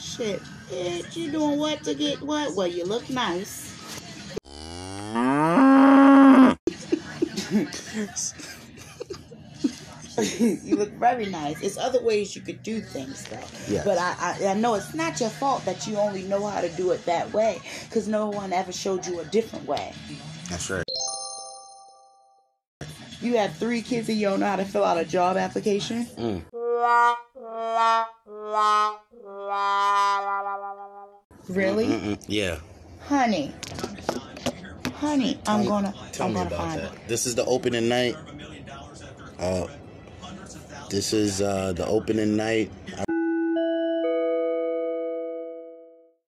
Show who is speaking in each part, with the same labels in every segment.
Speaker 1: Shit. Bitch, you doing what to get what? Well, you look nice. you look very nice. It's other ways you could do things, though.
Speaker 2: Yes.
Speaker 1: But I, I, I know it's not your fault that you only know how to do it that way, because no one ever showed you a different way.
Speaker 2: That's right.
Speaker 1: You have three kids and you don't know how to fill out a job application.
Speaker 2: Mm.
Speaker 1: Really,
Speaker 2: Mm-mm. Yeah.
Speaker 1: honey, honey, I'm gonna,
Speaker 2: Tell
Speaker 1: I'm
Speaker 2: me
Speaker 1: gonna
Speaker 2: about
Speaker 1: find
Speaker 2: that.
Speaker 1: it.
Speaker 2: This is the opening night. Uh, this is uh, the opening night.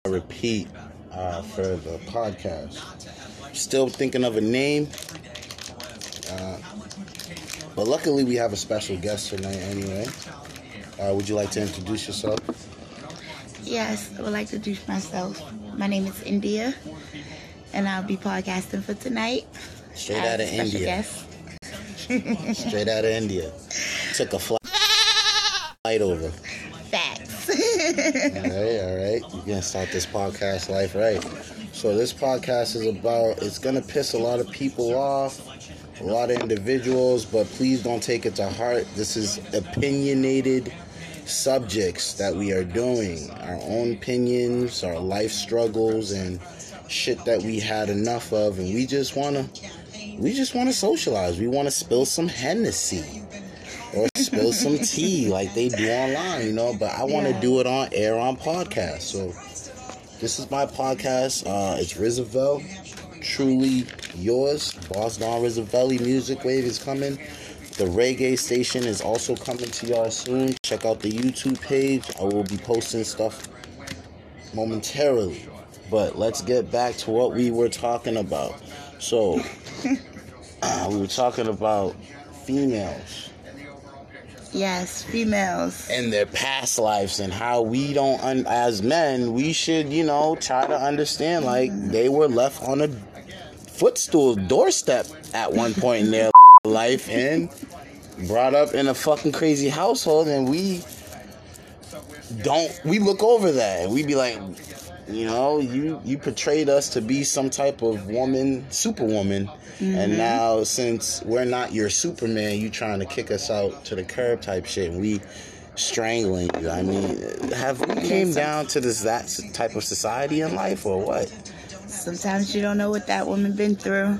Speaker 2: I repeat uh, for the podcast. Still thinking of a name. Uh, but luckily, we have a special guest tonight anyway. Uh, would you like to introduce yourself?
Speaker 1: Yes, I would like to introduce myself. My name is India, and I'll be podcasting for tonight.
Speaker 2: Straight out of India.
Speaker 1: guest.
Speaker 2: Straight out of India. Took a flight over.
Speaker 1: Facts.
Speaker 2: All right, all right. You're gonna start this podcast life right. So this podcast is about. It's gonna piss a lot of people off, a lot of individuals, but please don't take it to heart. This is opinionated subjects that we are doing. Our own opinions, our life struggles, and shit that we had enough of, and we just wanna. We just want to socialize. We want to spill some Hennessy or spill some tea like they do online, you know. But I want to
Speaker 1: Yeah.
Speaker 2: do it on air on podcast. So this is my podcast. Uh, it's Roosevelt, truly yours. Boss Don Roosevelti Music Wave is coming. The reggae station is also coming to y'all soon. Check out the YouTube page. I will be posting stuff momentarily. But let's get back to what we were talking about. So uh, we were talking about females
Speaker 1: yes, females.
Speaker 2: and their past lives and how we don't un- as men we should you know try to understand like they were left on a footstool doorstep at one point in their life and brought up in a fucking crazy household and we don't we look over that and we be like you know you you portrayed us to be some type of woman superwoman. And now since we're not your superman you trying to kick us out to the curb type shit. And we strangling you. I mean have we came down to this that type of society in life or what?
Speaker 1: Sometimes you don't know what that woman been through.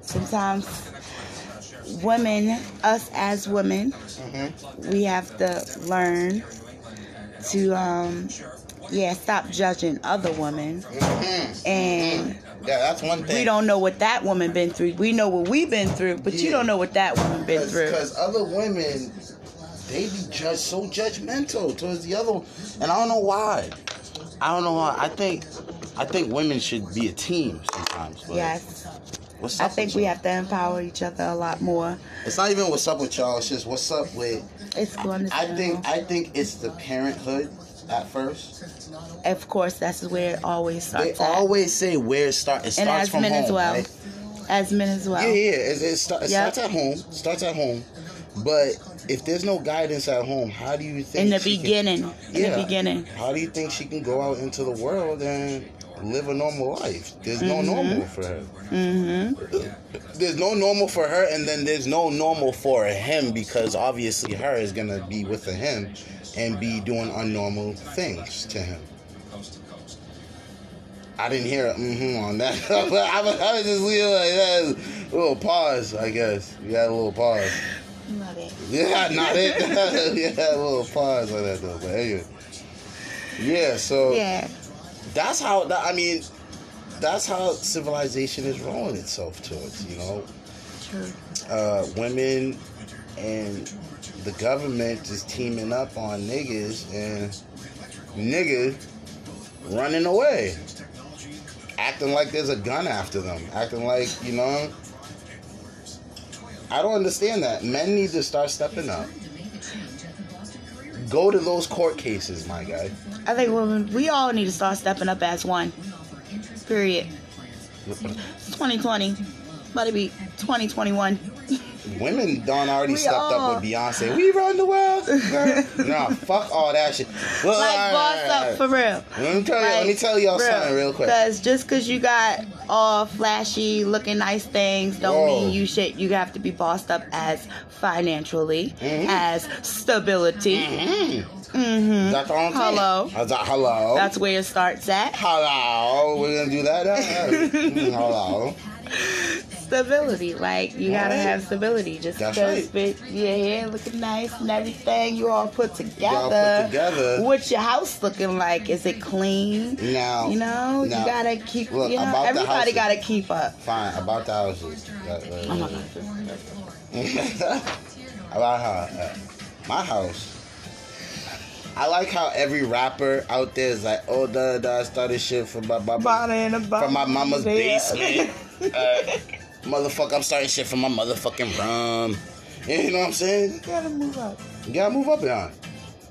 Speaker 1: Sometimes women, us as women, we have to learn to, um, yeah, stop judging other women. Mm-hmm. And mm-hmm.
Speaker 2: yeah that's one thing
Speaker 1: we don't know what that woman been through. We know what we've been through, but you don't know what that woman been through.
Speaker 2: Because other women, they be just so judgmental towards the other, and I don't know why. I don't know why. I think, I think women should be a team sometimes. But
Speaker 1: Yes,
Speaker 2: What's
Speaker 1: I think we
Speaker 2: y'all?
Speaker 1: have to empower each other a lot more.
Speaker 2: It's not even what's up with y'all. It's just what's up with.
Speaker 1: It's going to.
Speaker 2: I think. I think it's the parenthood at first.
Speaker 1: of course, that's where it always
Speaker 2: They
Speaker 1: starts. at.
Speaker 2: always say where it starts. It
Speaker 1: and as
Speaker 2: from
Speaker 1: men
Speaker 2: home.
Speaker 1: as well.
Speaker 2: right?
Speaker 1: As men as well.
Speaker 2: Yeah, yeah. It, it, start, it
Speaker 1: Yep.
Speaker 2: starts at home. Starts at home. But if there's no guidance at home, how do you think
Speaker 1: In the
Speaker 2: she can-
Speaker 1: beginning. In the beginning.
Speaker 2: How do you think she can go out into the world and live a normal life? There's no normal for her.
Speaker 1: Mm-hmm.
Speaker 2: There's no normal for her, and then there's no normal for him because obviously her is gonna be with him and be doing unnormal things to him. I didn't hear a mm-hmm on that. I was, I was just leaving like that. A little pause, I guess. You had a little pause.
Speaker 1: Love it.
Speaker 2: Yeah, not it. yeah, a little pause on that though. But anyway, yeah. So
Speaker 1: Yeah.
Speaker 2: that's how. That, I mean, that's how civilization is rolling itself towards. You know,
Speaker 1: True.
Speaker 2: uh, women and the government just teaming up on niggas and niggas running away, acting like there's a gun after them, acting like you know. I don't understand that. Men need to start stepping up. Go to those court cases, my guy.
Speaker 1: I think women, we all need to start stepping up as one. Period. It's 2020. About to be 2021.
Speaker 2: Women done already
Speaker 1: We
Speaker 2: stepped
Speaker 1: all-
Speaker 2: up with Beyonce. We run the world. girl. nah, fuck all that shit. Well,
Speaker 1: like
Speaker 2: alright,
Speaker 1: boss
Speaker 2: alright,
Speaker 1: up
Speaker 2: alright.
Speaker 1: for real.
Speaker 2: Let me tell you. let me tell y'all something real quick.
Speaker 1: Because just because you got all flashy, looking nice things, don't
Speaker 2: Whoa.
Speaker 1: mean you shit. You have to be bossed up as financially,
Speaker 2: Mhm.
Speaker 1: as stability.
Speaker 2: Mhm.
Speaker 1: hmm
Speaker 2: That's all I'm saying.
Speaker 1: Hello.
Speaker 2: That's a- hello.
Speaker 1: That's where it starts at.
Speaker 2: hello. We're gonna do that. Uh, mm, hello.
Speaker 1: Stability, like you gotta have stability. Just
Speaker 2: That's
Speaker 1: because
Speaker 2: right.
Speaker 1: your hair looking nice and everything, you all put together.
Speaker 2: Y'all put together.
Speaker 1: What's your house looking like? Is it clean?
Speaker 2: Now,
Speaker 1: You know,
Speaker 2: now,
Speaker 1: you gotta keep.
Speaker 2: look,
Speaker 1: you know, everybody gotta keep up.
Speaker 2: Fine about the houses.
Speaker 1: Oh my god.
Speaker 2: about how uh, my house. I like how every rapper out there is like, oh, da da, I started shit from my, my, from my mama's basement. Uh, motherfucker, I'm starting shit from my motherfucking room. You know what I'm saying?
Speaker 1: You gotta move up.
Speaker 2: You gotta move up now.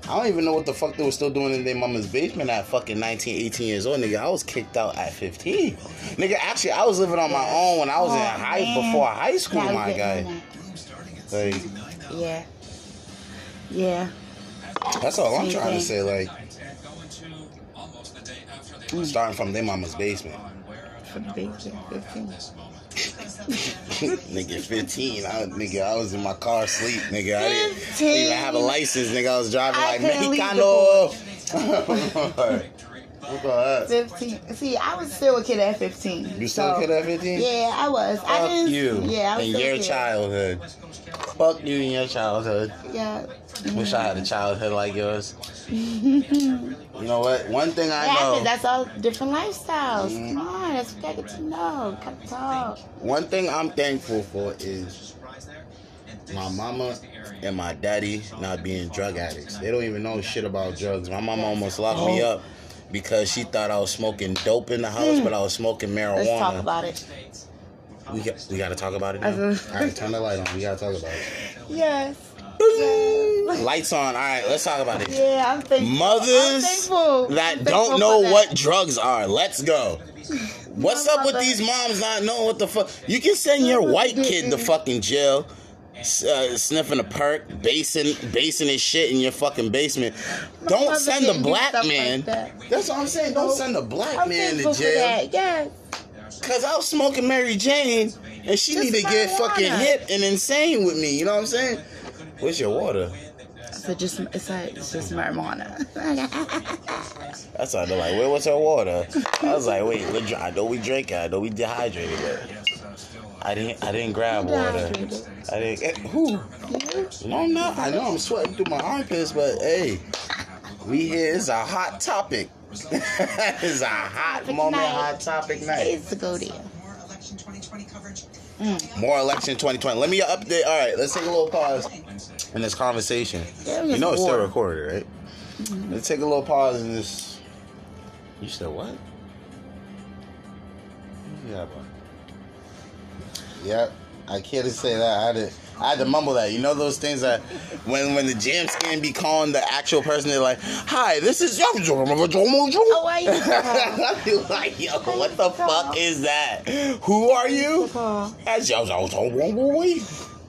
Speaker 2: I don't even know what the fuck they were still doing in their mama's basement at fucking 19, 18 years old, nigga. I was kicked out at 15. Nigga, actually, I was living on my own when I was in
Speaker 1: Oh,
Speaker 2: high,
Speaker 1: man.
Speaker 2: before high school,
Speaker 1: Gotta
Speaker 2: my
Speaker 1: get
Speaker 2: guy. Like.
Speaker 1: Yeah. Yeah.
Speaker 2: that's all I'm trying to say. Like, starting from their mama's basement.
Speaker 1: For the big 15.
Speaker 2: nigga, 15. I, nigga, I was in my car asleep, nigga. I didn't
Speaker 1: 15.
Speaker 2: even have a license, nigga. I was driving
Speaker 1: I
Speaker 2: like
Speaker 1: couldn't leave the
Speaker 2: Mexicano. Look at that.
Speaker 1: 15. See, I was still a kid at 15.
Speaker 2: You still a kid at 15?
Speaker 1: Yeah, I was. I
Speaker 2: Fuck
Speaker 1: didn't.
Speaker 2: you
Speaker 1: Yeah, I was a
Speaker 2: your childhood. Fuck you in your childhood.
Speaker 1: Yeah.
Speaker 2: Wish I had a childhood like yours. You know what? One thing I
Speaker 1: Yeah,
Speaker 2: know.
Speaker 1: that's all different lifestyles.
Speaker 2: Mhm.
Speaker 1: Come on, that's what I get to know. Gotta talk.
Speaker 2: One thing I'm thankful for is my mama and my daddy not being drug addicts. They don't even know shit about drugs. My mama almost locked me
Speaker 1: Oh.
Speaker 2: up because she thought I was smoking dope in the house, but I was smoking marijuana.
Speaker 1: Let's talk about it.
Speaker 2: we got, we got to talk about it now. All right, turn the light on. We got to talk about it.
Speaker 1: Yes.
Speaker 2: Lights on. All right, let's talk about it.
Speaker 1: Yeah, I'm thankful. I'm
Speaker 2: Mothers
Speaker 1: thankful.
Speaker 2: that
Speaker 1: I'm
Speaker 2: don't know
Speaker 1: that.
Speaker 2: what drugs are. Let's go. What's
Speaker 1: My
Speaker 2: up with these moms not knowing what the fuck? You can send your white kid to fucking jail, uh, sniffing a perk, basing basing his shit in your fucking basement. Don't send a
Speaker 1: do
Speaker 2: black
Speaker 1: stuff like
Speaker 2: man.
Speaker 1: that.
Speaker 2: That's what I'm saying. Don't send a black
Speaker 1: I'm
Speaker 2: man to jail.
Speaker 1: Yes.
Speaker 2: Cause I was smoking Mary Jane, and she
Speaker 1: Just
Speaker 2: need to get
Speaker 1: marijuana.
Speaker 2: fucking hip and insane with me. You know what I'm saying? Where's your water?
Speaker 1: So just it's like it's just marijuana.
Speaker 2: That's how they're like, where was her water? I was like, wait, we I know we drink, it. I know we dehydrated it. I didn't. I didn't grab water. I didn't. eh, Who? No, not. I know I'm sweating through my armpits, but hey, we here. It's a hot topic. it's a hot
Speaker 1: Topic
Speaker 2: moment,
Speaker 1: night.
Speaker 2: hot topic night.
Speaker 1: It's to go there. Mm.
Speaker 2: More election 2020. Let me update. All right, let's take a little pause in this conversation.
Speaker 1: Yeah,
Speaker 2: You know it's still recorded, right? Let's take a little pause in this. You said what? Yeah, bro. Yep, I can't say that. I had to, I had to mumble that. You know those things that when when the jam scan be calling the actual person, they're like, "Hi, this is
Speaker 1: Oh,
Speaker 2: I'd be like, yo, what the fuck is that? Who are you? That's Yum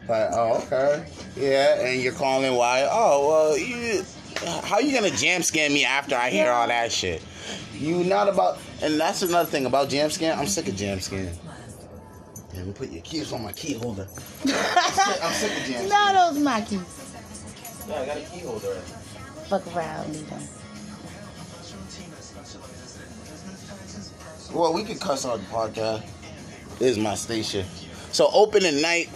Speaker 2: Like, oh, okay. Yeah, and you're calling why? Oh, well, you, how you gonna jam scan me after I hear all that shit? You not about, and that's another thing about jam scan. I'm sick of jam scan. Let me put your keys on my key holder. I'm sick, of.
Speaker 1: No, those my keys.
Speaker 2: Yeah, I got a key holder.
Speaker 1: Fuck around, leave them.
Speaker 2: Well, we could cuss on the podcast. This is my station. So opening night,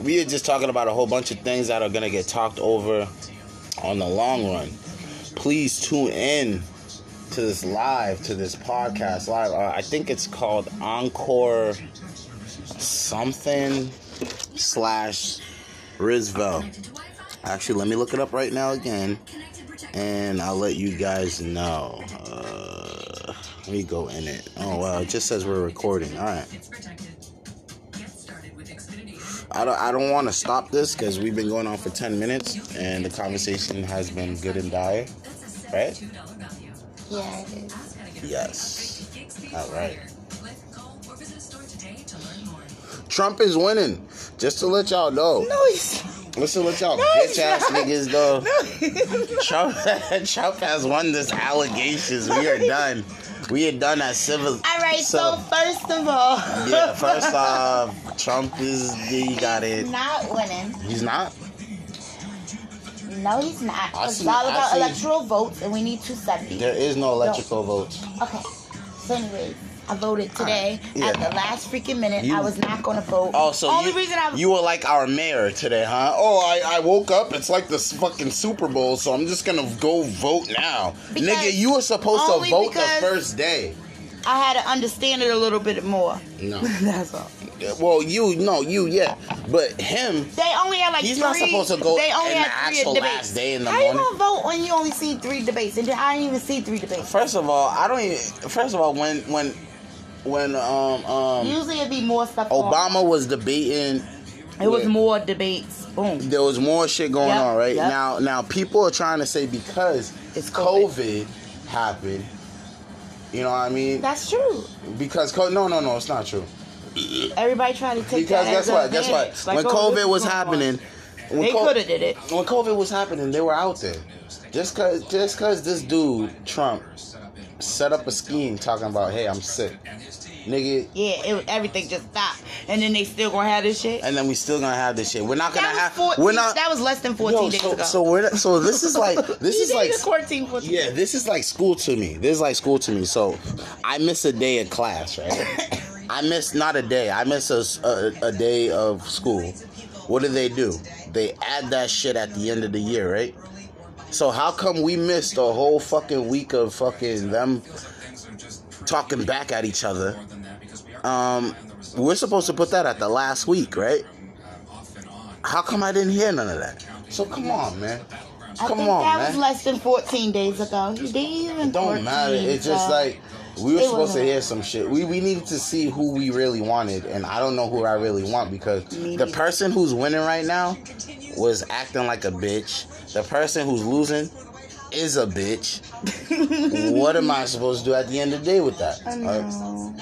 Speaker 2: we are just talking about a whole bunch of things that are gonna get talked over on the long run. Please tune in to this live, to this podcast live. Uh, I think it's called Encore something slash Rizvel. Actually, let me look it up right now again, and I'll let you guys know. Uh, let me go in it. Oh wow, it just says we're recording. All right. I don't, I don't want to stop this because we've been going on for 10 minutes and the conversation has been good and dire. Right?
Speaker 1: Yeah.
Speaker 2: Yes. All right. Trump is winning. Just to let y'all know.
Speaker 1: No, he's.
Speaker 2: Just to let y'all
Speaker 1: No,
Speaker 2: bitch ass
Speaker 1: not.
Speaker 2: niggas though.
Speaker 1: No,
Speaker 2: Trump, Trump has won this allegations. We are done. We are done as civil.
Speaker 1: All right. So
Speaker 2: so-
Speaker 1: first of all,
Speaker 2: yeah. First off, Trump is he got it.
Speaker 1: not winning.
Speaker 2: He's not.
Speaker 1: No, he's not. It's
Speaker 2: see-
Speaker 1: all about
Speaker 2: see.
Speaker 1: electoral votes, and we need 270.
Speaker 2: There is no electrical votes.
Speaker 1: Okay. So, anyways, I voted today
Speaker 2: Yeah.
Speaker 1: at the last freaking minute.
Speaker 2: You-
Speaker 1: I was not going to vote.
Speaker 2: Oh, so
Speaker 1: only
Speaker 2: you,
Speaker 1: reason I
Speaker 2: you were like our mayor today, huh? Oh, I, I woke up. It's like this fucking Super Bowl, so I'm just gonna go vote now. Nigga, you were supposed to vote the first day.
Speaker 1: I had to understand it a little bit more.
Speaker 2: No.
Speaker 1: That's all.
Speaker 2: Well, you, no, you, yeah. But him,
Speaker 1: They only had like
Speaker 2: He's
Speaker 1: three.
Speaker 2: not supposed to go
Speaker 1: They only
Speaker 2: in
Speaker 1: had
Speaker 2: the actual
Speaker 1: debates.
Speaker 2: last day in the
Speaker 1: How
Speaker 2: morning.
Speaker 1: you gonna vote when you only see three debates? And I didn't even see three debates.
Speaker 2: first of all, I don't even. First of all, when when when um um
Speaker 1: Usually it'd be more stuff. on-
Speaker 2: Obama was debating,
Speaker 1: It was more debates. Boom.
Speaker 2: there was more shit going
Speaker 1: Yep,
Speaker 2: on, right?
Speaker 1: yep.
Speaker 2: Now now people are trying to say because
Speaker 1: It's COVID.
Speaker 2: COVID happened. You know what I mean?
Speaker 1: That's true.
Speaker 2: Because co- no, no, no, it's not true.
Speaker 1: Everybody trying to take
Speaker 2: Because
Speaker 1: that
Speaker 2: guess what? Guess what?
Speaker 1: Like,
Speaker 2: when
Speaker 1: oh,
Speaker 2: COVID was
Speaker 1: on.
Speaker 2: happening, when
Speaker 1: they
Speaker 2: co-
Speaker 1: could have did it.
Speaker 2: when COVID was happening, they were out there. Just cause, just cause this dude Trump set up a scheme talking about, hey, I'm sick, nigga,
Speaker 1: Yeah, it, everything just stopped, and then they still gonna have this shit.
Speaker 2: and then we still gonna have this shit. We're not gonna have.
Speaker 1: 14,
Speaker 2: we're not.
Speaker 1: that was less than 14
Speaker 2: Yo,
Speaker 1: days
Speaker 2: so,
Speaker 1: ago.
Speaker 2: so we're so this is like this is like
Speaker 1: 14, 14
Speaker 2: yeah this is like school to me. This is like school to me. So I miss a day of class, right? I miss not a day. I miss a a day of school. What do they do? They add that shit at the end of the year, right? So how come we missed a whole fucking week of fucking them talking back at each other? Um, we're supposed to put that at the last week, right? How come I didn't hear none of that? So come on, man.
Speaker 1: I
Speaker 2: Come
Speaker 1: think
Speaker 2: on,
Speaker 1: that
Speaker 2: man.
Speaker 1: was less than 14 days ago. You didn't even
Speaker 2: It don't
Speaker 1: 14,
Speaker 2: matter. It's just like we were
Speaker 1: It
Speaker 2: supposed to
Speaker 1: wasn't-
Speaker 2: hear some shit. We we needed to see who we really wanted, and I don't know who I really want because
Speaker 1: Me
Speaker 2: the
Speaker 1: neither.
Speaker 2: person who's winning right now was acting like a bitch. The person who's losing is a bitch. what am I supposed to do at the end of the day with that?
Speaker 1: I know.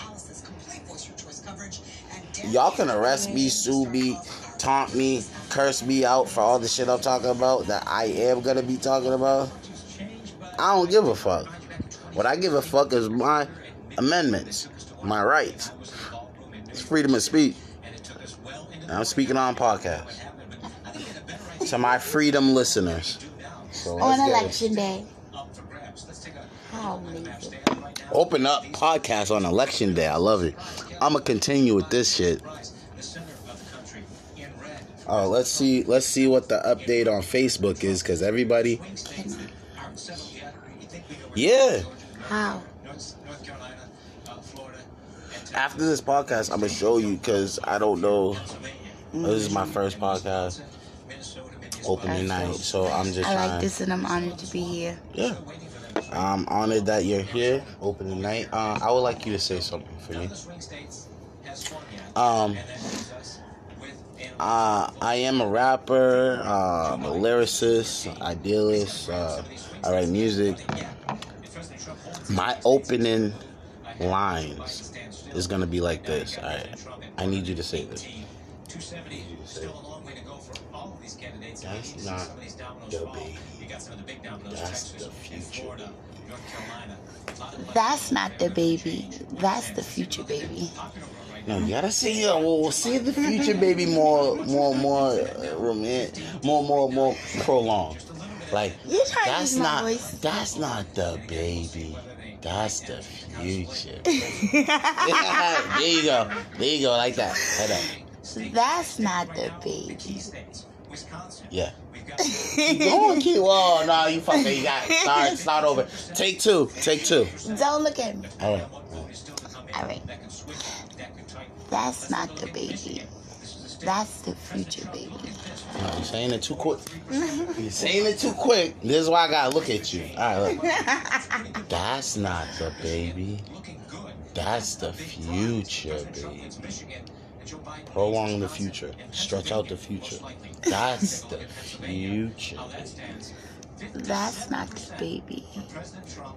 Speaker 2: Y'all can arrest me, sue me, taunt me, curse me out for all the shit I'm talking about that I am gonna be talking about. I don't give a fuck. What I give a fuck is my amendments, my rights. It's freedom of speech. And I'm speaking on podcast. To my freedom listeners. So
Speaker 1: On
Speaker 2: get it.
Speaker 1: election day. How amazing.
Speaker 2: Open up podcast on election day. I love it. I'm gonna continue with this shit. Oh, let's see. Let's see what the update on Facebook is, because everybody. Yeah.
Speaker 1: How?
Speaker 2: North Carolina, Florida, after this podcast, I'm gonna show you, because I don't know. This is my first podcast, opening night, so I'm just
Speaker 1: I
Speaker 2: trying.
Speaker 1: like this and I'm honored to be here.
Speaker 2: Yeah. I'm honored that you're here, opening night. Uh, I would like you to say something for me. Um, uh, I am a rapper, uh, a lyricist, idealist. Uh, I write music. My opening lines is gonna be like this. All right, I need you to say this. That's not the baby. That's the future.
Speaker 1: That's not the baby. That's the future baby.
Speaker 2: No, you gotta say uh, well, see the future baby more, more, more uh, romantic, more, more, more prolonged. Like
Speaker 1: You trying to
Speaker 2: that's not,
Speaker 1: voice.
Speaker 2: that's not the baby. That's the future. there you go. There you go. Like that. Like that.
Speaker 1: That's not the baby.
Speaker 2: Yeah. Keep going, keep. Oh no, you fucking. You got. Start, not over. Take two. Take two.
Speaker 1: Don't look at me.
Speaker 2: All right.
Speaker 1: All right. That's not the baby. That's the future baby.
Speaker 2: No, you're saying it too quick. You're saying it too quick. This is why I gotta look at you. All right, look. That's not the baby. That's the future, baby. Prolong the future. Stretch out the future. That's the future.
Speaker 1: That's not the baby.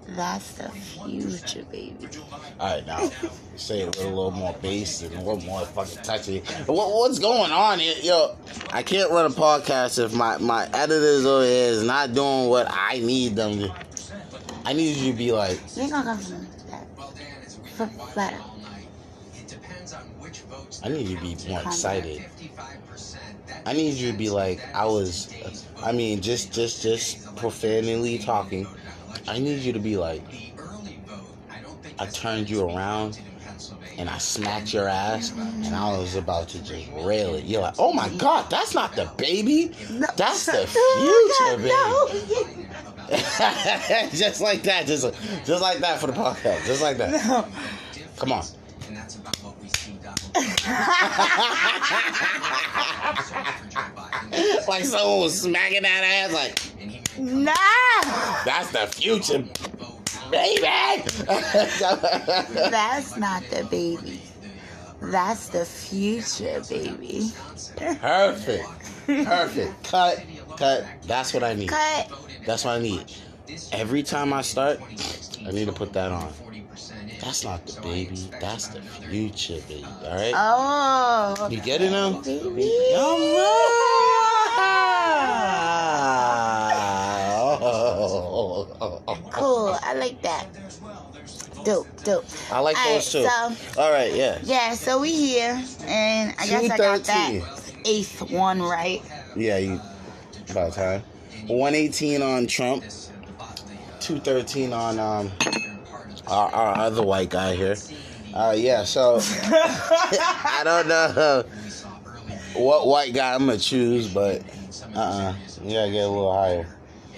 Speaker 1: That's the future baby.
Speaker 2: All right, now say it with a little more bass and a little more fucking touchy. What, what's going on here? Yo, I can't run a podcast if my, my editors over here is not doing what I need them to. I need you to be like,
Speaker 1: You ain't gonna from that. F- flatter.
Speaker 2: I need you to be more excited. I need you to be like, I was, I mean, just, just, just profanely talking. I need you to be like, I turned you around and I smacked your ass and I was about to just rail it. You're like, oh my god, that's not the baby. That's the future, baby. just like that, just, just like that for the podcast, just like that. Come on. like someone was smacking that ass, like
Speaker 1: Nah.
Speaker 2: that's the future, baby.
Speaker 1: That's not the baby. That's the future baby.
Speaker 2: Perfect, perfect. Cut, cut. That's what I need.
Speaker 1: Cut.
Speaker 2: That's what I need. Every time I start, I need to put that on. That's not the baby. That's the future, baby. All right.
Speaker 1: Oh.
Speaker 2: You get it now?
Speaker 1: Baby. Cool. I like that. Dope, dope.
Speaker 2: I like
Speaker 1: All
Speaker 2: those
Speaker 1: right,
Speaker 2: too.
Speaker 1: so-
Speaker 2: All right, yeah.
Speaker 1: Yeah, so we here, and I guess I got that
Speaker 2: 213.
Speaker 1: eighth one right.
Speaker 2: Yeah, you about time. 118 on Trump. 213 on um our, our other white guy here. Uh yeah, so I don't know what white guy I'm gonna choose, but uh uh you gotta get a little higher.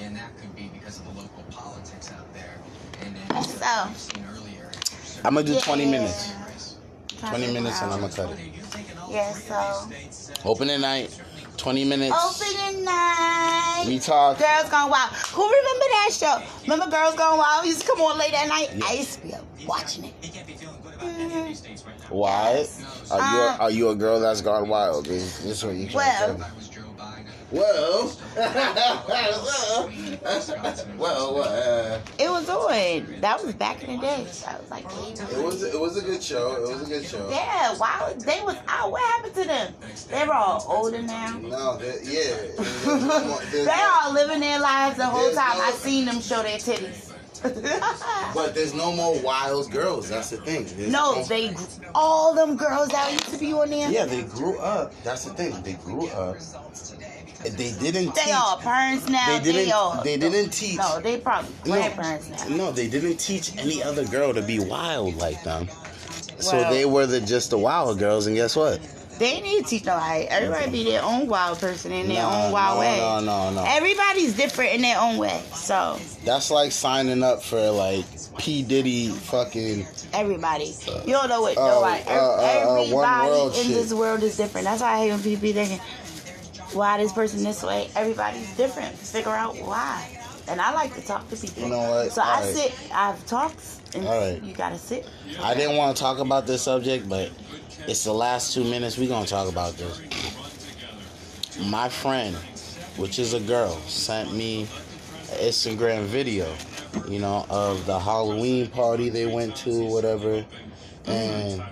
Speaker 3: And that could be because of the local politics out there. And then
Speaker 1: So,
Speaker 3: we've seen earlier.
Speaker 2: I'm gonna do 20 minutes. 20 minutes and I'm gonna cut it.
Speaker 1: Yeah, so
Speaker 2: Opening night, 20 minutes.
Speaker 1: opening night.
Speaker 2: We talk.
Speaker 1: Girls Gone Wild. Who remember that show? Remember Girls Gone Wild? It used to come on late at night. I used to be up watching it.
Speaker 2: Why? Are you
Speaker 1: Um,
Speaker 2: are you a girl that's gone wild? Is this what you trying
Speaker 1: Well-?
Speaker 2: Well, well, well, uh,
Speaker 1: It was on. That was back in the day. That was like
Speaker 2: it was it was a good show. It was a good show.
Speaker 1: Yeah, wow, they was out. What happened to them? They're all older now.
Speaker 2: No, that, yeah. there's no more- there's
Speaker 1: They all living their lives the whole time. I seen them show their titties.
Speaker 2: But there's no more wild girls. That's the thing. There's
Speaker 1: no, they all them girls that used to be on there.
Speaker 2: Yeah, they grew up. That's the thing. They grew up. They didn't.
Speaker 1: They
Speaker 2: teach.
Speaker 1: all parents now.
Speaker 2: They didn't.
Speaker 1: all,
Speaker 2: They didn't teach.
Speaker 1: No, they probably grandparents now.
Speaker 2: No, they didn't teach any other girl to be wild like them. So they were the just the wild girls, and guess what?
Speaker 1: They need to teach nobody. Everybody be their own wild person in their
Speaker 2: No,
Speaker 1: own wild
Speaker 2: no,
Speaker 1: way.
Speaker 2: no, no, no.
Speaker 1: Everybody's different in their own way. So
Speaker 2: That's like signing up for like P Diddy fucking.
Speaker 1: everybody, you don't know what
Speaker 2: Uh,
Speaker 1: nobody.
Speaker 2: uh, uh, uh,
Speaker 1: everybody in
Speaker 2: shit.
Speaker 1: this world is different. That's why I hate when people be thinking, why this person this way? Everybody's different. Figure out why. And I like to talk to people.
Speaker 2: You know what?
Speaker 1: So I
Speaker 2: Alright.
Speaker 1: sit. I've talked, and
Speaker 2: Alright.
Speaker 1: you gotta sit.
Speaker 2: I didn't want to talk about this subject, but it's the last two minutes. we're going to talk about this. My friend, which is a girl, sent me an Instagram video, you know, of the Halloween party they went to, whatever. And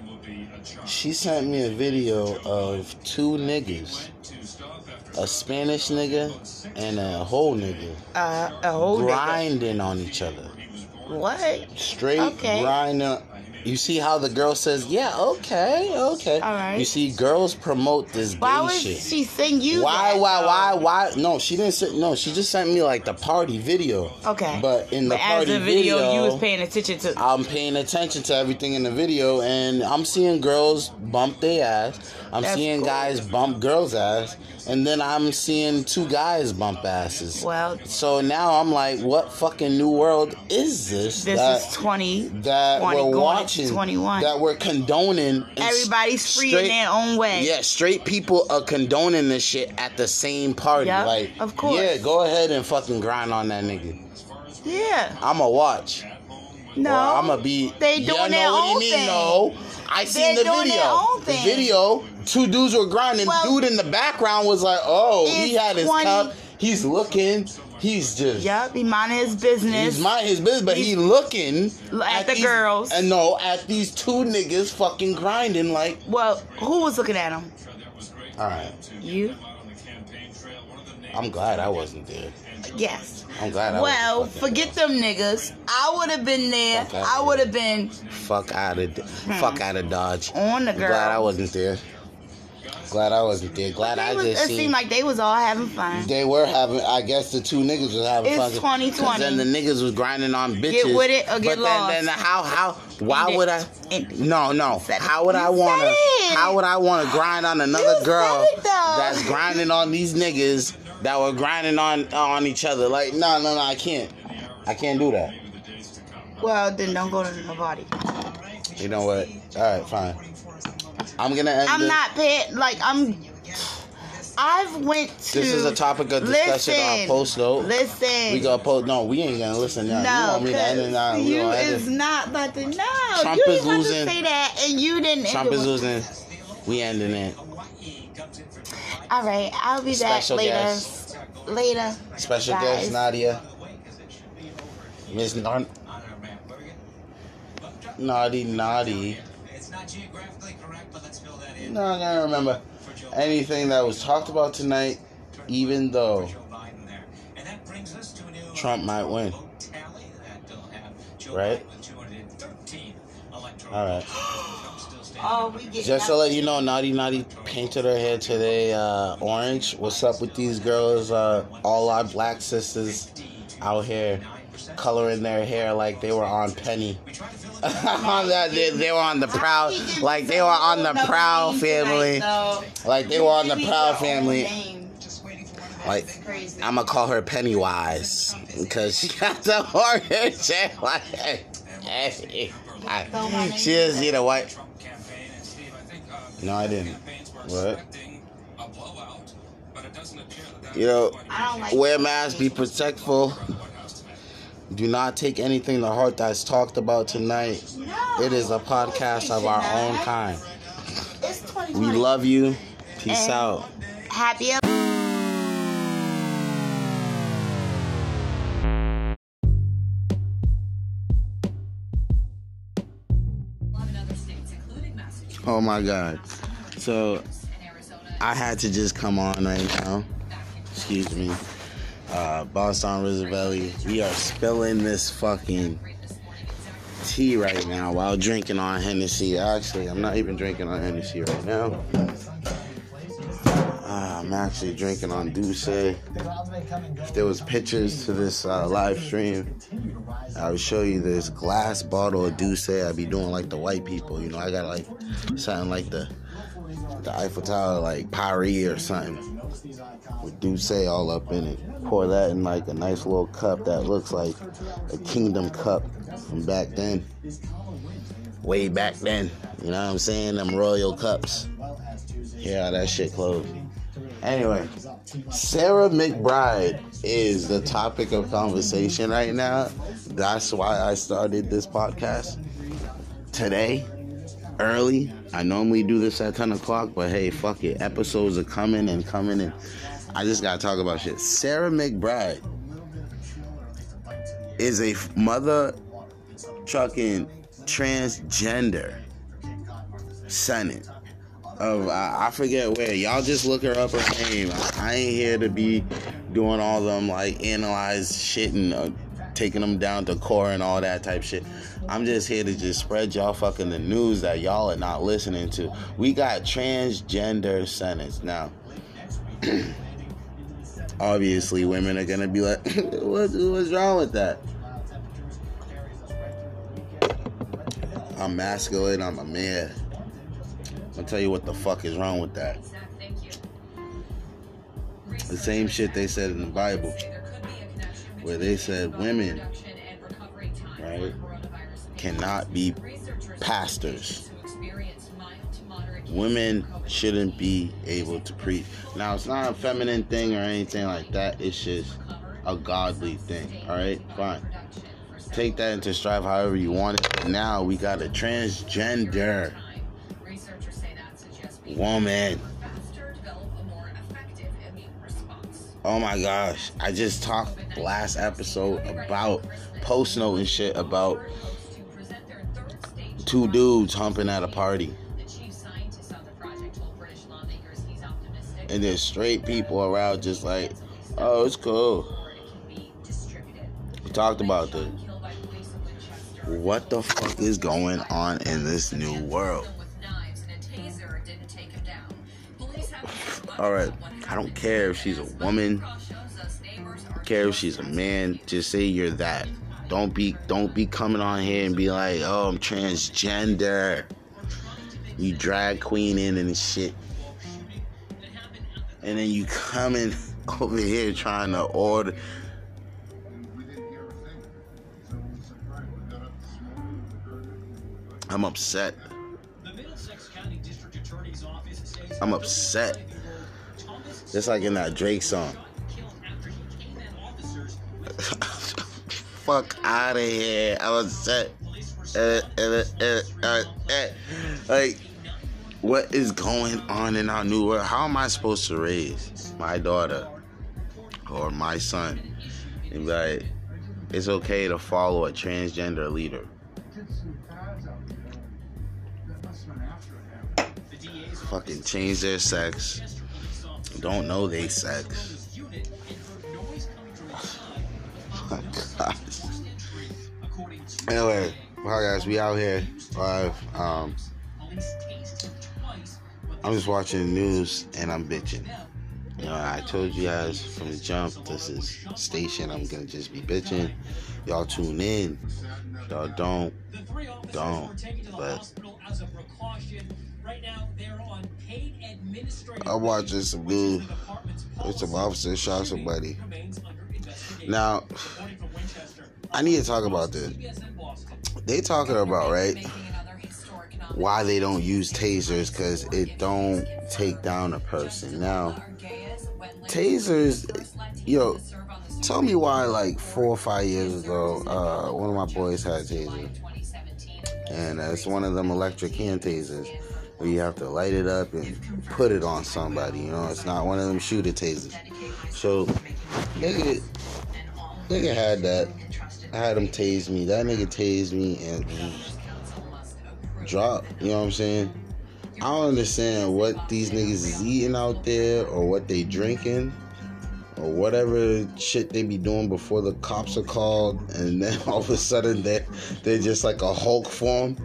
Speaker 2: she sent me a video of two niggas a Spanish nigga and a whole nigga
Speaker 1: Uh, a whole nigga.
Speaker 2: grinding on each other
Speaker 1: What?
Speaker 2: straight
Speaker 1: Okay.
Speaker 2: You see how the girl says, "Yeah, okay, okay."
Speaker 1: All right.
Speaker 2: You see, girls promote this gay
Speaker 1: Why would
Speaker 2: shit.
Speaker 1: she send you?
Speaker 2: why,
Speaker 1: that,
Speaker 2: why,
Speaker 1: though?
Speaker 2: why, why? No, she didn't. Say, no, she just sent me like the party video.
Speaker 1: Okay.
Speaker 2: But in the
Speaker 1: But as
Speaker 2: party
Speaker 1: the video,
Speaker 2: video,
Speaker 1: you was paying attention to.
Speaker 2: I'm paying attention to everything in the video, and I'm seeing girls bump their ass. I'm
Speaker 1: That's
Speaker 2: seeing
Speaker 1: cool.
Speaker 2: guys bump girls' ass, and then I'm seeing two guys bump asses.
Speaker 1: Well,
Speaker 2: So now I'm like, what fucking new world is this?
Speaker 1: this
Speaker 2: that,
Speaker 1: is twenty.
Speaker 2: that
Speaker 1: 20
Speaker 2: we're watching,
Speaker 1: 21.
Speaker 2: that we're condoning.
Speaker 1: Everybody's free in their own way.
Speaker 2: Yeah, straight people are condoning this shit at the same party.
Speaker 1: Yup,
Speaker 2: like,
Speaker 1: of course.
Speaker 2: Yeah, go ahead and fucking grind on that nigga.
Speaker 1: Yeah.
Speaker 2: I'ma watch.
Speaker 1: No.
Speaker 2: Or I'ma be.
Speaker 1: They
Speaker 2: yeah,
Speaker 1: doing
Speaker 2: know
Speaker 1: their
Speaker 2: what
Speaker 1: own
Speaker 2: you mean?
Speaker 1: thing.
Speaker 2: No, I seen
Speaker 1: They're
Speaker 2: the video. The video. Two dudes were grinding.
Speaker 1: Well,
Speaker 2: Dude in the background was like, "Oh, he had his
Speaker 1: 20
Speaker 2: cup. He's looking. He's just.
Speaker 1: yep. he minding his business.
Speaker 2: He's mind his business, but he
Speaker 1: He's-
Speaker 2: looking
Speaker 1: At the
Speaker 2: these-
Speaker 1: girls.
Speaker 2: And no, at these two niggas fucking grinding like.
Speaker 1: well, who was looking at him?
Speaker 2: All right,
Speaker 1: You?
Speaker 2: I'm glad I wasn't there.
Speaker 1: Yes.
Speaker 2: I'm glad I
Speaker 1: Well, forget them niggas. I would have been there.
Speaker 2: Fuck
Speaker 1: I would have been
Speaker 2: Fuck out of, hmm. fuck out of Dodge.
Speaker 1: on the girl.
Speaker 2: Glad I wasn't there. Glad I wasn't there. Glad I
Speaker 1: was-
Speaker 2: just
Speaker 1: it
Speaker 2: seen.
Speaker 1: seemed like they was all having fun.
Speaker 2: They were having. I guess the two niggas was having
Speaker 1: It's
Speaker 2: fun.
Speaker 1: 2020.
Speaker 2: Then the niggas was grinding on bitches.
Speaker 1: Get with it or get
Speaker 2: but
Speaker 1: lost.
Speaker 2: Then, then how how why would I? No no. How would I wanna? How would I wanna grind on another girl
Speaker 1: said it, though.
Speaker 2: that's grinding on these niggas that were grinding on on each other? Like no no no. I can't. I can't do that.
Speaker 1: Well, then don't go to the.
Speaker 2: You know what? All right, fine. I'm gonna end.
Speaker 1: I'm
Speaker 2: this.
Speaker 1: not paying. Like I'm. I've went to.
Speaker 2: This is a topic of discussion on post though.
Speaker 1: Listen.
Speaker 2: We gonna post. No, we ain't gonna listen now. you
Speaker 1: No,
Speaker 2: want me to end it now?
Speaker 1: because you is not about to. No,
Speaker 2: Trump
Speaker 1: you
Speaker 2: is losing.
Speaker 1: to say that, and you didn't.
Speaker 2: Trump is losing. We ending it.
Speaker 1: All right, I'll be back later.
Speaker 2: guest.
Speaker 1: Later.
Speaker 2: Special
Speaker 1: guys.
Speaker 2: guest Nadia. Miss Nar- Naughty Naughty.
Speaker 3: It's not geographically correct, but let's fill that in.
Speaker 2: No, I gotta remember anything that was talked about tonight, even though
Speaker 3: Joe Biden there. And that brings us to a new
Speaker 2: Trump might win.
Speaker 3: vote tally that will have Joe
Speaker 2: Right.
Speaker 3: Biden with 213 electoral
Speaker 2: All right.
Speaker 3: votes. Trump still standing
Speaker 1: Oh,
Speaker 3: at
Speaker 1: we get.
Speaker 2: Just to let you know, Naughty Naughty painted her hair today uh, orange. What's up with these girls? Uh, all our black sisters out here coloring their hair like they were on Penny. They, they were on the Proud, like they were on the Proud family, like they were on the Proud family. Like I'm gonna call her Pennywise because she got the orange hair. Like, hey, hey, I- she is,
Speaker 3: think uh,
Speaker 2: No, I didn't.
Speaker 3: Campaigns were
Speaker 2: What?
Speaker 3: expecting a blowout, but it doesn't appear that that
Speaker 2: You know,
Speaker 3: is what
Speaker 1: I don't like.
Speaker 2: wear masks, be respectful.
Speaker 3: the White House today.
Speaker 2: Do not take anything to heart that's talked about tonight.
Speaker 1: No.
Speaker 2: It is a podcast of our own kind.
Speaker 1: It's
Speaker 2: We love you. Peace
Speaker 1: And-
Speaker 2: out.
Speaker 1: Happy.
Speaker 2: Oh my God. So I had to just come on right now. Excuse me. Uh, Boston Rizzavelli. We are spilling this fucking tea right now while drinking on Hennessy. Actually, I'm not even drinking on Hennessy right now. Uh, I'm actually drinking on D'ussé. If there was pictures to this uh, live stream, I would show you this glass bottle of D'ussé. I'd be doing like the white people, you know. I got like something like the the Eiffel Tower, like Paris or something, with D'ussé all up in it. Pour that in like a nice little cup that looks like a Kingdom cup from back then, way back then. You know what I'm saying? Them royal cups. Yeah, that shit closed. Anyway, Sarah McBride is the topic of conversation right now. That's why I started this podcast today, early. I normally do this at 10 o'clock, but hey, fuck it. Episodes are coming and coming, and I just gotta talk about shit. Sarah McBride is a mother trucking transgender senate of I, I forget where. Y'all just look her up her name. I, I ain't here to be doing all them like analyze shit and uh, taking them down to core and all that type shit. I'm just here to just spread y'all fucking the news that y'all are not listening to. We got transgender sentence now. Obviously, women are gonna be like, what, "What's wrong with that?" I'm masculine. I'm a man. I'll tell you what the fuck is wrong with that. The same shit they said in the Bible, where they said women, right, cannot be pastors. Women shouldn't be able to preach. Now, it's not a feminine thing or anything like that. It's just a godly thing. All right, fine. Take that into strive however you want it. Now we got a transgender woman. Oh my gosh. I just talked last episode about post note and shit about two dudes humping at a party. And there's straight people around just like, oh, it's cool. We talked about this. What the fuck is going on in this new world? All right, I don't care if she's a woman. I don't care if she's a man. Just say you're that. Don't be don't be coming on here and be like, oh, I'm transgender. You drag queen in and shit. And then you coming over here trying to order. I'm upset. I'm upset. Just like in that Drake song. Fuck out of here. I was upset. Uh, uh, uh, uh, uh. Like, what is going on in our new world? How am I supposed to raise my daughter or my son? And like, it's okay to follow a transgender leader. Fucking change their sex. Don't know they sex. Oh. Anyway, hi guys, we out here live. Um, I'm just watching the news and I'm bitching. You know, I told you guys from the jump, this is station. I'm gonna just be bitching. Y'all tune in. Y'all don't, don't. But I'm watching some news. It's some officer shot somebody. Now, I need to talk about this. They talking about right why they don't use tasers because it don't take down a person. Now, tasers, yo, tell me why like four or five years ago, uh, one of my boys had a taser, and it's one of them electric hand tasers where you have to light it up and put it on somebody. You know, it's not one of them shooter tasers. So, nigga, nigga had that. I had him tase me. That nigga tased me and drop. You know what I'm saying? I don't understand what these niggas is eating out there or what they drinking or whatever shit they be doing before the cops are called and then all of a sudden they they're just like a Hulk form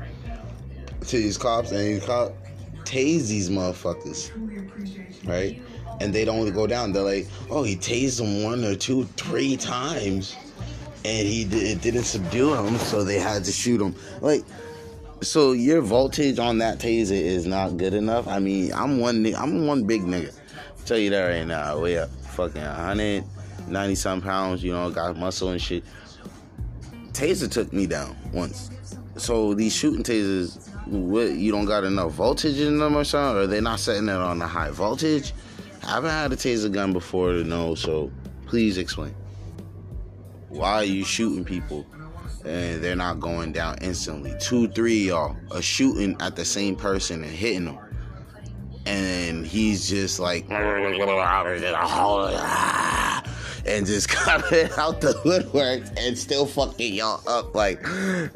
Speaker 2: to these cops and these cops tase these motherfuckers. Right? And they don't go down. They're like, oh, he tased them one or two, three times, and he it didn't subdue him, so they had to shoot him. Like, so your voltage on that taser is not good enough. I mean, I'm one, I'm one big nigga. Tell you that right now. I weigh up fucking 190 some pounds. You know, got muscle and shit. Taser took me down once. So these shooting tasers, what you don't got enough voltage in them or something, or they not setting it on a high voltage. I haven't had a taser gun before to know, so please explain. Why are you shooting people and they're not going down instantly? Two, three y'all are shooting at the same person and hitting them. And he's just like and just coming out the woodwork and still fucking y'all up like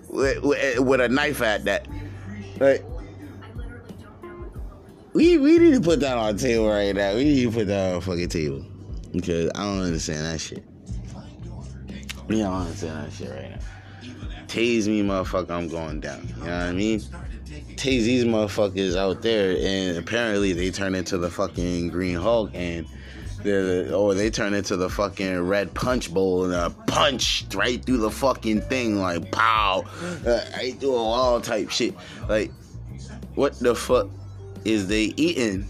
Speaker 2: with, with, a knife at that. Like, we we need to put that on the table right now. We need to put that on a fucking table because I don't understand that shit. We don't understand that shit right now. Tase me, motherfucker, I'm going down. You know what I mean? Tase these motherfuckers out there, and apparently they turn into the fucking Green Hulk, and the or they turn into the fucking red punch bowl and a punch right through the fucking thing, like pow, uh, right through a wall type shit. Like, what the fuck is they eating?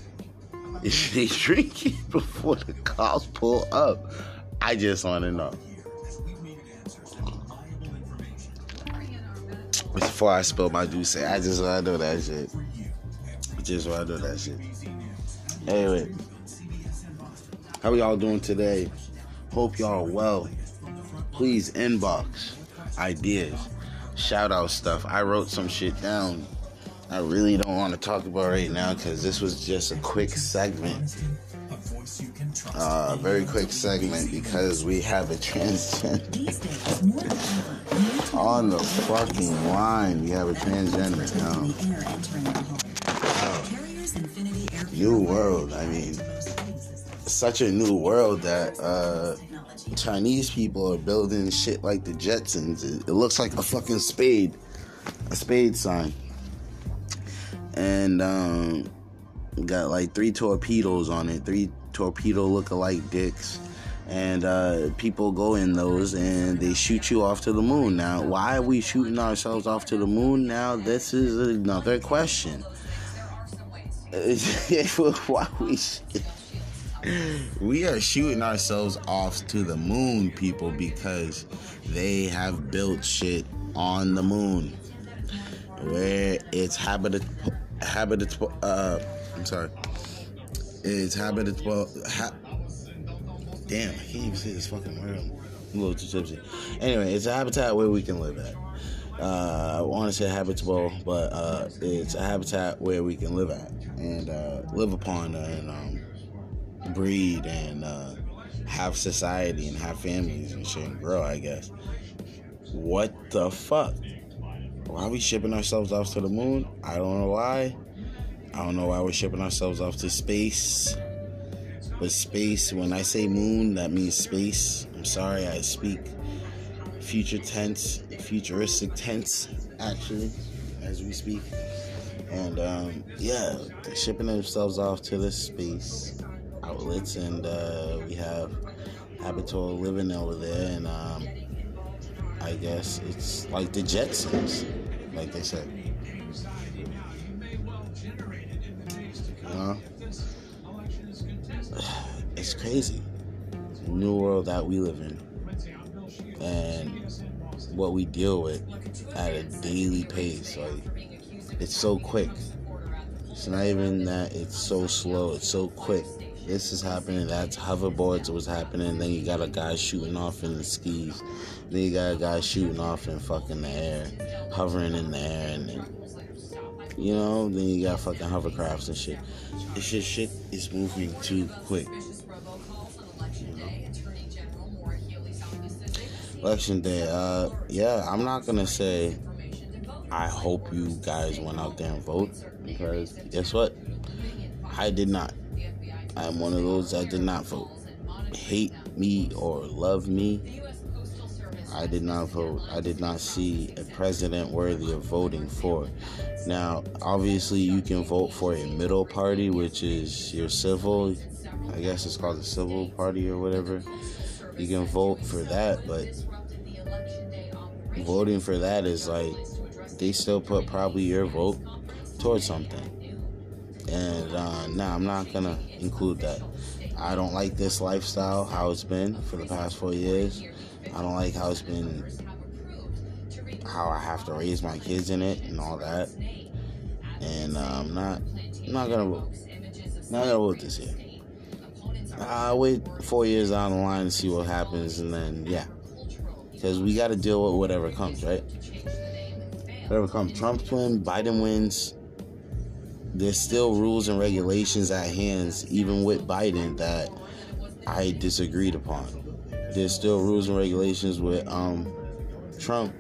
Speaker 2: Is they drinking before the cops pull up? I just want to know. Before I spill my juice, I just want to know that shit. Just want to know that shit. Anyway, how y'all doing today? Hope y'all well. Please inbox ideas, shout out stuff. I wrote some shit down. I really don't want to talk about right now because this was just a quick segment Uh, very quick segment because we have a transgender on the fucking line. We have a transgender now. New world. I mean, such a new world that uh, Chinese people are building shit like the Jetsons. It, it looks like a fucking spade, a spade sign, and um, got like three torpedoes on it, three torpedo look-alike dicks. And uh, people go in those and they shoot you off to the moon. Now, why are we shooting ourselves off to the moon? Now, this is another question. why we we are shooting ourselves off to the moon, people, because they have built shit on the moon where it's habitable. Habitable. Uh, I'm sorry. It's habitable. Ha- Damn, I can't even see this fucking word. I'm a little too tipsy. Anyway, it's a habitat where we can live at. Uh, I want to say habitable, but uh, it's a habitat where we can live at and uh, live upon and um, breed and uh, have society and have families and shit and grow, I guess. What the fuck? Why are we shipping ourselves off to the moon? I don't know why. I don't know why we're shipping ourselves off to space. But space, when I say moon, that means space. I'm sorry, I speak future tense, futuristic tense, actually, as we speak. And um, yeah, shipping themselves off to the space outlets, and uh, we have Habital living over there, and um, I guess it's like the Jetsons, like they said. Crazy. New world that we live in. And what we deal with at a daily pace. Like, it's so quick. It's not even that it's so slow, it's so quick. This is happening, that's hoverboards was happening, then you got a guy shooting off in the skis. Then you got a guy shooting off in fucking the air, hovering in the air, and then, you know, then you got fucking hovercrafts and shit. It's just shit is moving too quick. Election day, uh, yeah, I'm not gonna say I hope you guys went out there and vote because guess what? I did not. I'm one of those that did not vote. Hate me or love me, I did not vote. I did not see a president worthy of voting for. Now, obviously, you can vote for a middle party, which is your civil. I guess it's called the civil party or whatever. You can vote for that, but voting for that is like they still put probably your vote towards something. And uh, now nah, I'm not gonna include that. I don't like this lifestyle, how it's been for the past four years. I don't like how it's been, how I have to raise my kids in it and all that. And uh, I'm not, I'm not gonna vote. Not gonna vote this year. I'll wait four years down the line and see what happens, and then yeah, because we got to deal with whatever comes, right? Whatever comes. Trump wins, Biden wins. There's still rules and regulations at hands, even with Biden, that I disagreed upon. There's still rules and regulations with um, Trump.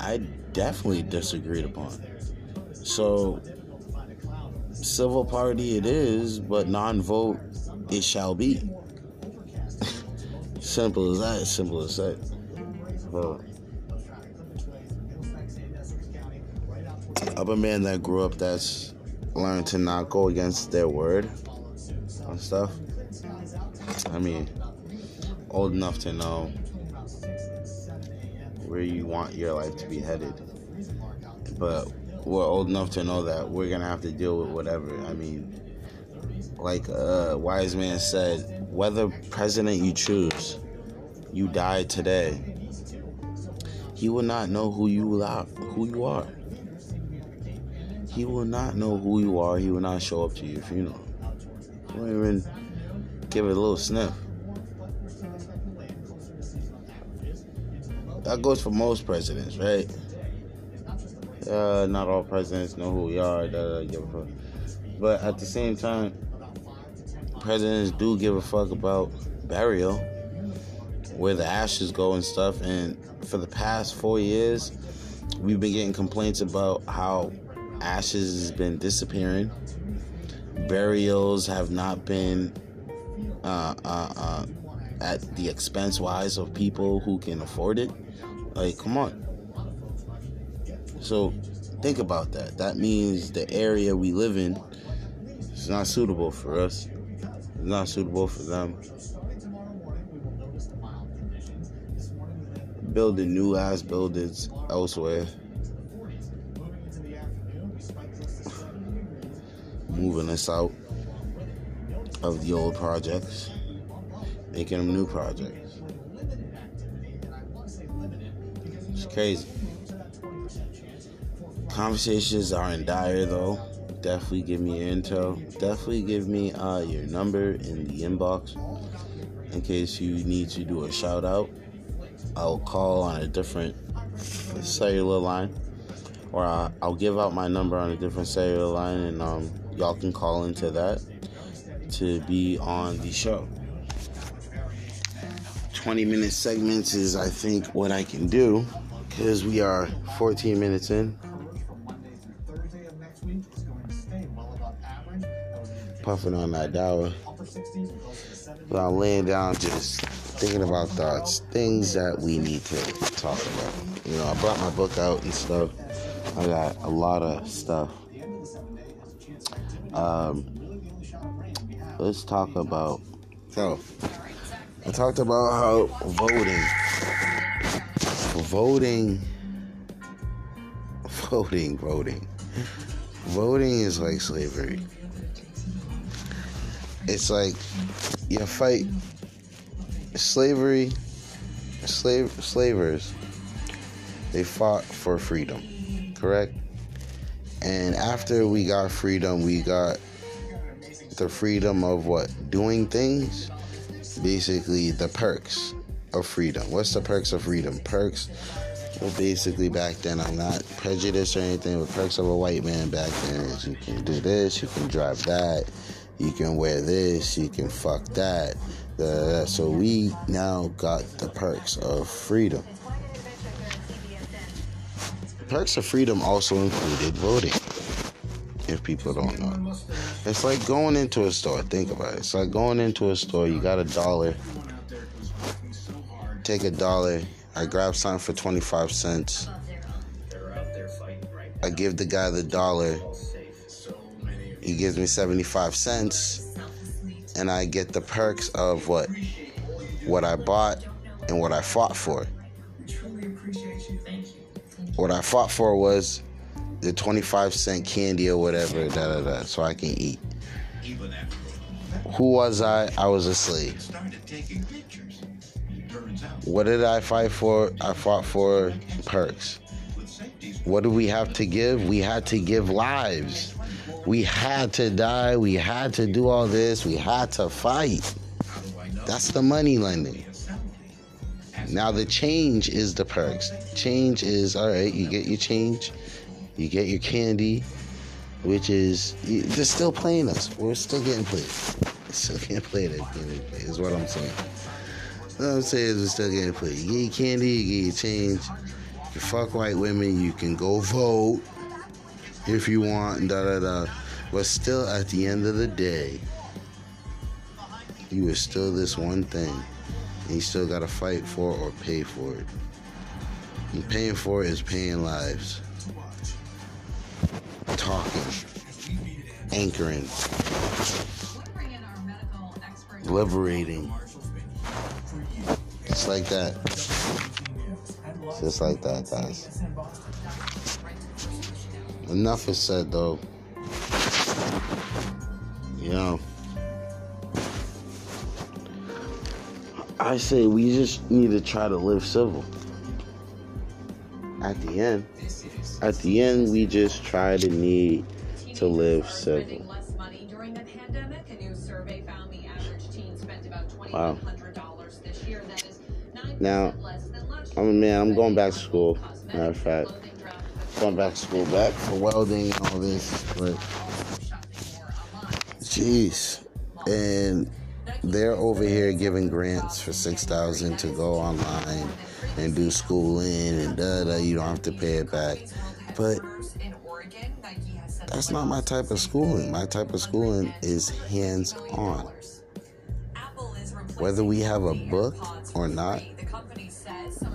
Speaker 2: I definitely disagreed upon. So, civil party it is, but non-vote it shall be. Simple as that. Simple as that. Well, I'm a man that grew up that's learned to not go against their word and stuff. I mean, old enough to know where you want your life to be headed. But we're old enough to know that we're gonna have to deal with whatever. I mean, like a wise man said, whether president you choose, you die today. He will not know who you are. Who you are. He will not know who you are. He will not show up to your funeral. He won't even give it a little sniff. That goes for most presidents, right? Uh, not all presidents know who we are. But at the same time, presidents do give a fuck about burial, where the ashes go and stuff. And for the past four years, we've been getting complaints about how ashes has been disappearing. Burials have not been uh, uh, uh, at the expense wise of people who can afford it. Like, come on. So, think about that. That means the area we live in is not suitable for us. Not suitable for them. Building new ass buildings elsewhere. Moving us out of the old projects, making them new projects. It's crazy. Conversations are in dire though. Definitely give me your intel. Definitely give me uh, your number in the inbox in case you need to do a shout out. I'll call on a different cellular line, or I'll, I'll give out my number on a different cellular line, and um, y'all can call into that to be on the show. 20 minute segments is, I think, what I can do because we are 14 minutes in. Puffing on that dollar. But I'm laying down just thinking about thoughts, things that we need to talk about. You know, I brought my book out and stuff. I got a lot of stuff. Um, let's talk about. So, I talked about how voting, voting, voting, voting, voting is like slavery. It's like you fight slavery, slave slavers. They fought for freedom, correct? And after we got freedom, we got the freedom of what? Doing things. Basically, the perks of freedom. What's the perks of freedom? Perks. Well, basically, back then, I'm not prejudiced or anything, but perks of a white man back then is you can do this, you can drive that, you can wear this, you can fuck that. So we now got the perks of freedom. Perks of freedom also included voting. If people don't know, it's like going into a store. Think about it. It's like going into a store. You got a dollar. Take a dollar. I grab something for twenty five cents. I give the guy the dollar. He gives me seventy five cents, and I get the perks of what what I bought and what I fought for. What I fought for was the 25 cent candy or whatever, da da da, so I can eat. Who was I? I was a slave. What did I fight for? I fought for perks. What do we have to give? We had to give lives. We had to die. We had to do all this. We had to fight. That's the money lending. Now the change is the perks. Change is all right. You get your change, you get your candy, which is they're still playing us. We're still getting played. Still getting played. Is what I'm saying. What I'm saying is we're still getting played. You get your candy, you get your change. You fuck white women. You can go vote if you want. Da da da. But still, at the end of the day, you are still this one thing and you still gotta fight for or pay for it. And paying for it is paying lives. Talking, anchoring, liberating. Just like that. Just like that, guys. Enough is said, though. Know. I say we just need to try to live civil. At the end, at the end, we just try to need to live civil. Wow. Now, I'm a man. I'm going back to school. Matter of fact, going back to school, back for welding and all this. But, jeez, and they're over here giving grants for six thousand to go online and do schooling and da da. You don't have to pay it back, but that's not my type of schooling. My type of schooling is hands on. Whether we have a book or not,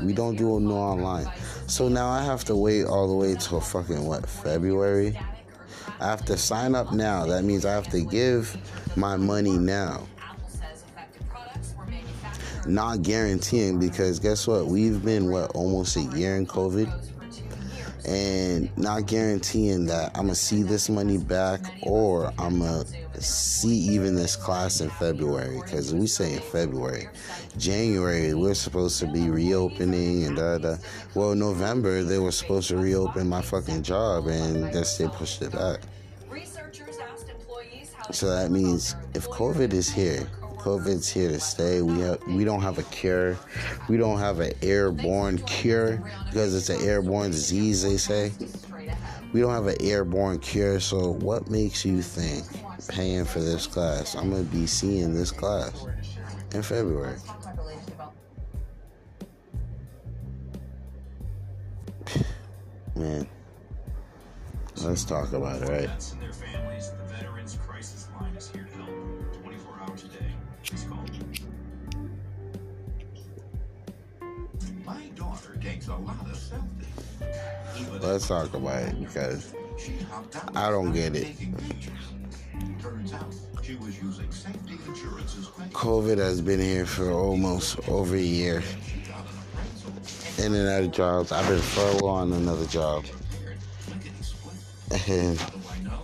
Speaker 2: we don't do no online. So now I have to wait all the way till fucking what February. I have to sign up now. That means I have to give my money now. Not guaranteeing because guess what? We've been what almost a year in COVID and not guaranteeing that I'm gonna see this money back or I'm gonna see even this class in February because we say in February, January we're supposed to be reopening and da da. Well, November they were supposed to reopen my fucking job and guess they pushed it back. So that means if COVID is here, COVID's here to stay. We have, we don't have a cure. We don't have an airborne cure because it's an airborne disease. They say we don't have an airborne cure. So what makes you think paying for this class? I'm gonna be seeing this class in February. Man, let's talk about it, right?
Speaker 4: A
Speaker 5: lot of.
Speaker 2: Let's talk about it because
Speaker 5: she hopped out
Speaker 2: I don't get it.
Speaker 5: Turns out she was using safety insurance's credit.
Speaker 2: COVID has been here for almost over a year.
Speaker 5: She got an appraisal.
Speaker 2: In and out of jobs. I've been furloughed on another job. And
Speaker 5: How do I know?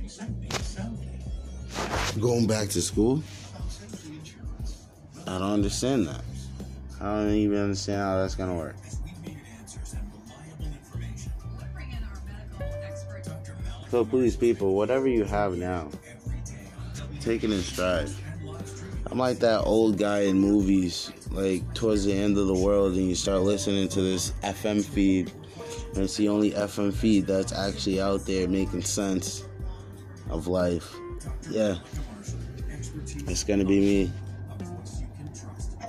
Speaker 5: She sent me a selfie.
Speaker 2: going back to school,
Speaker 5: About safety insurance.
Speaker 2: I don't understand that. I don't even understand how that's gonna work. So please, people, whatever you have now, take it in stride. I'm like that old guy in movies, like towards the end of the world, and you start listening to this FM feed, and it's the only FM feed that's actually out there making sense of life. Yeah, it's gonna be me.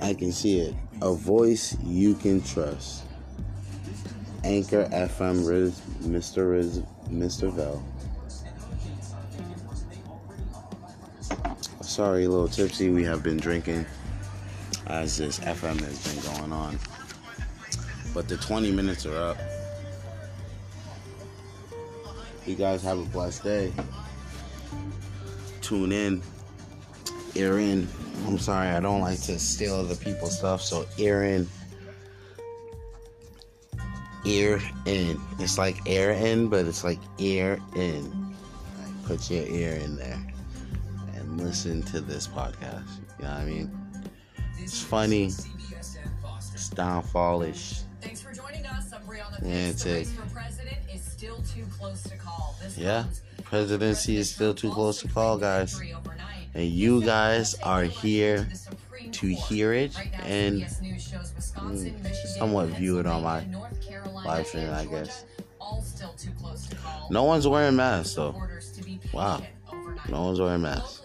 Speaker 2: I can see it. A voice you can trust. Anchor FM Riz, Mr. Riz, Mr. Velle. Sorry, a little tipsy. We have been drinking as this FM has been going on. But the 20 minutes are up. You guys have a blessed day. Tune in. Ear in. I'm sorry, I don't like to steal other people's stuff, so ear in. Ear in. It's like air in, but it's like ear in. Put your ear in there and listen to this podcast. You know what I mean? It's funny. It's downfallish.
Speaker 6: Thanks for joining us. I'm Brianna
Speaker 2: Yeah, it's
Speaker 6: The race for president is still too close to call. This
Speaker 2: Yeah, presidency is still too close to call, guys. And you guys are here to hear it and
Speaker 6: CBS News shows Wisconsin,
Speaker 2: mm,
Speaker 6: Michigan,
Speaker 2: somewhat view it on my live stream, I guess.
Speaker 6: All still too close to call.
Speaker 2: No one's wearing masks though.
Speaker 6: Orders to be
Speaker 2: Wow. No one's wearing masks.